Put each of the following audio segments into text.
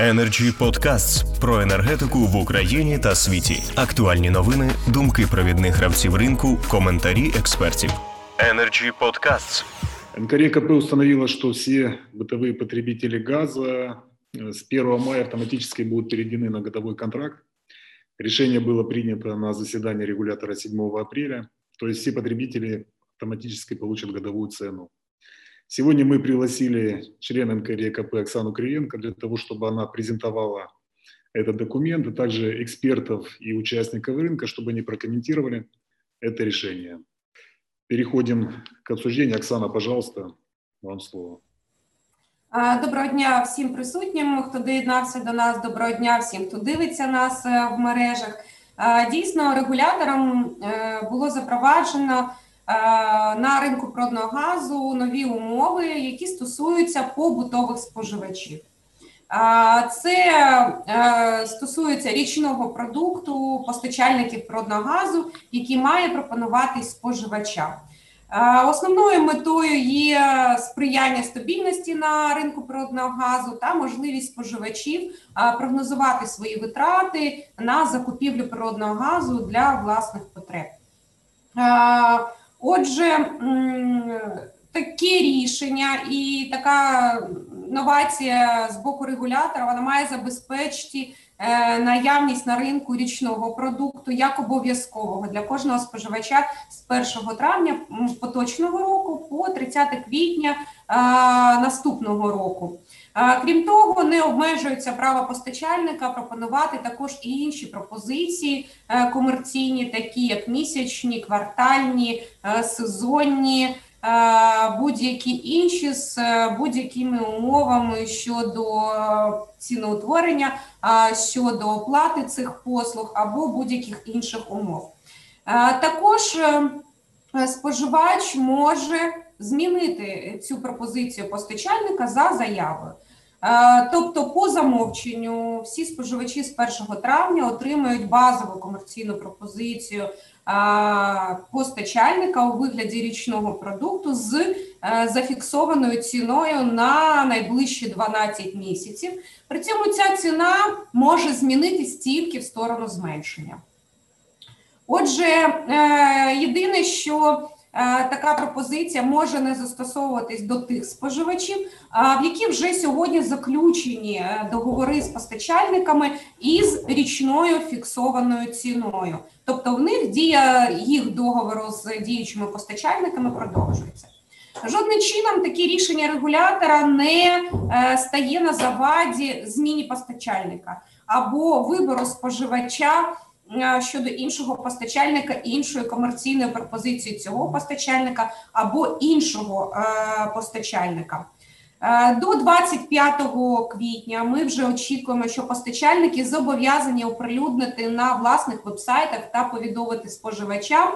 Energy Podcasts про енергетику в Україні та світі. Актуальні новини, думки провідних гравців ринку, коментарі експертів. Energy Podcasts. НКРЕКП установила, что все бытовые потребители газа э, с 1 мая автоматически будут переведены на годовой контракт. Решение было принято на заседании регулятора 7 апреля. То есть все потребители автоматически получат годовую цену. Сегодня мы пригласили члена НКРЕКП Оксану Кривенко для того, чтобы она презентовала этот документ, а также экспертов и участников рынка, чтобы они прокомментировали это решение. Переходим к обсуждению. Оксана, пожалуйста, вам слово. Доброго дня всім присутнім, хто доєднався до нас. Доброго дня всім, хто дивиться нас е, в мережах. Дійсно, регулятором е, було запроваджено Е, на ринку природного газу нові умови, які стосуються побутових споживачів. Е, це е, стосується річного продукту постачальників природного газу, які має пропонувати споживачам. Основною метою є сприяння стабільності на ринку природного газу та можливість споживачів прогнозувати свої витрати на закупівлю природного газу для власних потреб. Отже, таке рішення і така новація з боку регулятора вона має забезпечити е, наявність на ринку річного продукту як обов'язкового для кожного споживача з 1 травня поточного року по 30 квітня наступного року. Крім того, не обмежується право постачальника пропонувати також і інші пропозиції е, комерційні, такі як місячні, квартальні, е, сезонні, е, будь-які інші з будь-якими умовами щодо ціноутворення, щодо оплати цих послуг або будь-яких інших умов. Також споживач може змінити цю пропозицію постачальника за заявою. Е, тобто, по замовченню, всі споживачі з 1 травня отримають базову комерційну пропозицію е, постачальника у вигляді річного продукту з е, зафіксованою ціною на найближчі 12 місяців. При цьому ця ціна може змінитись тільки в сторону зменшення. Отже, єдине, що така пропозиція може не застосовуватись до тих споживачів, в які вже сьогодні заключені е, договори з постачальниками із річною фіксованою ціною. Тобто, в них дія їх договору з діючими постачальниками продовжується. Жодним чином такі рішення регулятора не е, стає на заваді зміні постачальника або вибору споживача Е, щодо іншого постачальника, іншої комерційної пропозиції цього постачальника або іншого е, постачальника. Е, до 25 квітня ми вже очікуємо, що постачальники зобов'язані оприлюднити на власних вебсайтах та повідомити споживачам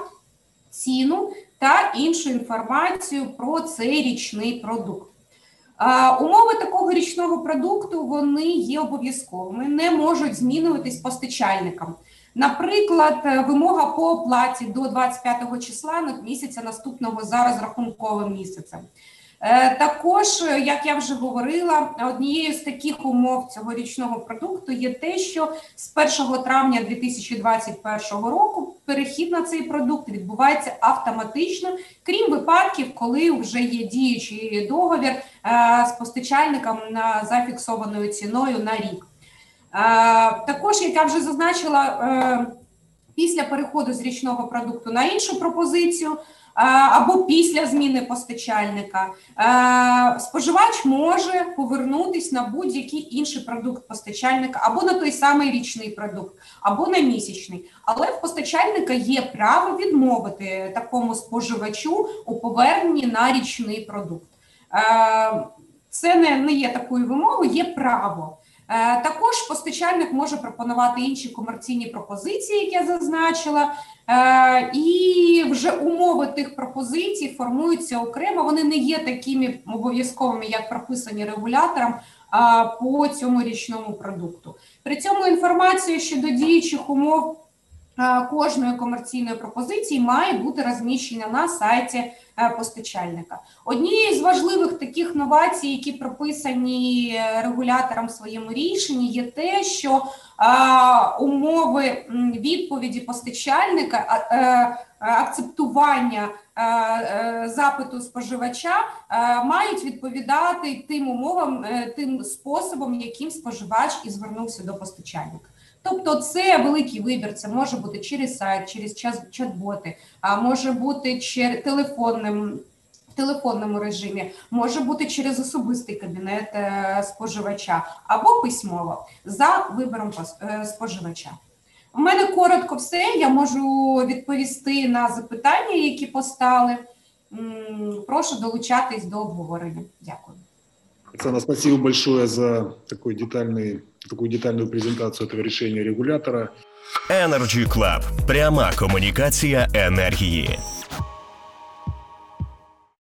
ціну та іншу інформацію про цей річний продукт. Умови такого річного продукту вони є обов'язковими, не можуть змінюватись постачальникам. Наприклад, е, вимога по оплаті до 25 числа місяця наступного за розрахунковим місяцем. Е, також, е, як я вже говорила, однією з таких умов цього річного продукту є те, що з 1 травня 2021 року перехід на цей продукт відбувається автоматично, крім випадків, коли вже є діючий договір з постачальником на зафіксованою ціною на рік. Також, як я вже зазначила, е, після переходу з річного продукту на іншу пропозицію або після зміни постачальника, споживач може повернутися на будь-який інший продукт постачальника, або на той самий річний продукт, або на місячний. Але в постачальника є право відмовити такому споживачу у поверненні на річний продукт. Це не є такою вимогою, є право. Е, також постачальник може пропонувати інші комерційні пропозиції, як я зазначила, е, і вже умови тих пропозицій формуються окремо. Вони не є такими обов'язковими, як прописані регулятором по цьому річному продукту. При цьому інформацію щодо діючих умов кожної комерційної пропозиції має бути розміщена на сайті е, постачальника. Однією з важливих таких новацій, які прописані е, регулятором в своєму рішенні, є те, що умови відповіді постачальника е, акцептування е, е, запиту споживача е, мають відповідати тим умовам, е, тим способом, яким споживач і звернувся до постачальника. Тобто, це великий вибір. Це може бути через сайт, через чат-боти, а може бути через телефонним. В телефонному режимі може бути через особистий кабінет е, споживача або письмово за вибором е, споживача. У мене коротко все. Я можу відповісти на запитання, які постали. Прошу долучатись до обговорення. Дякую. Оксана, спасибо большое за такой детальный, такую детальную презентацию этого решения регулятора. Energy Club. Пряма комунікація енергії.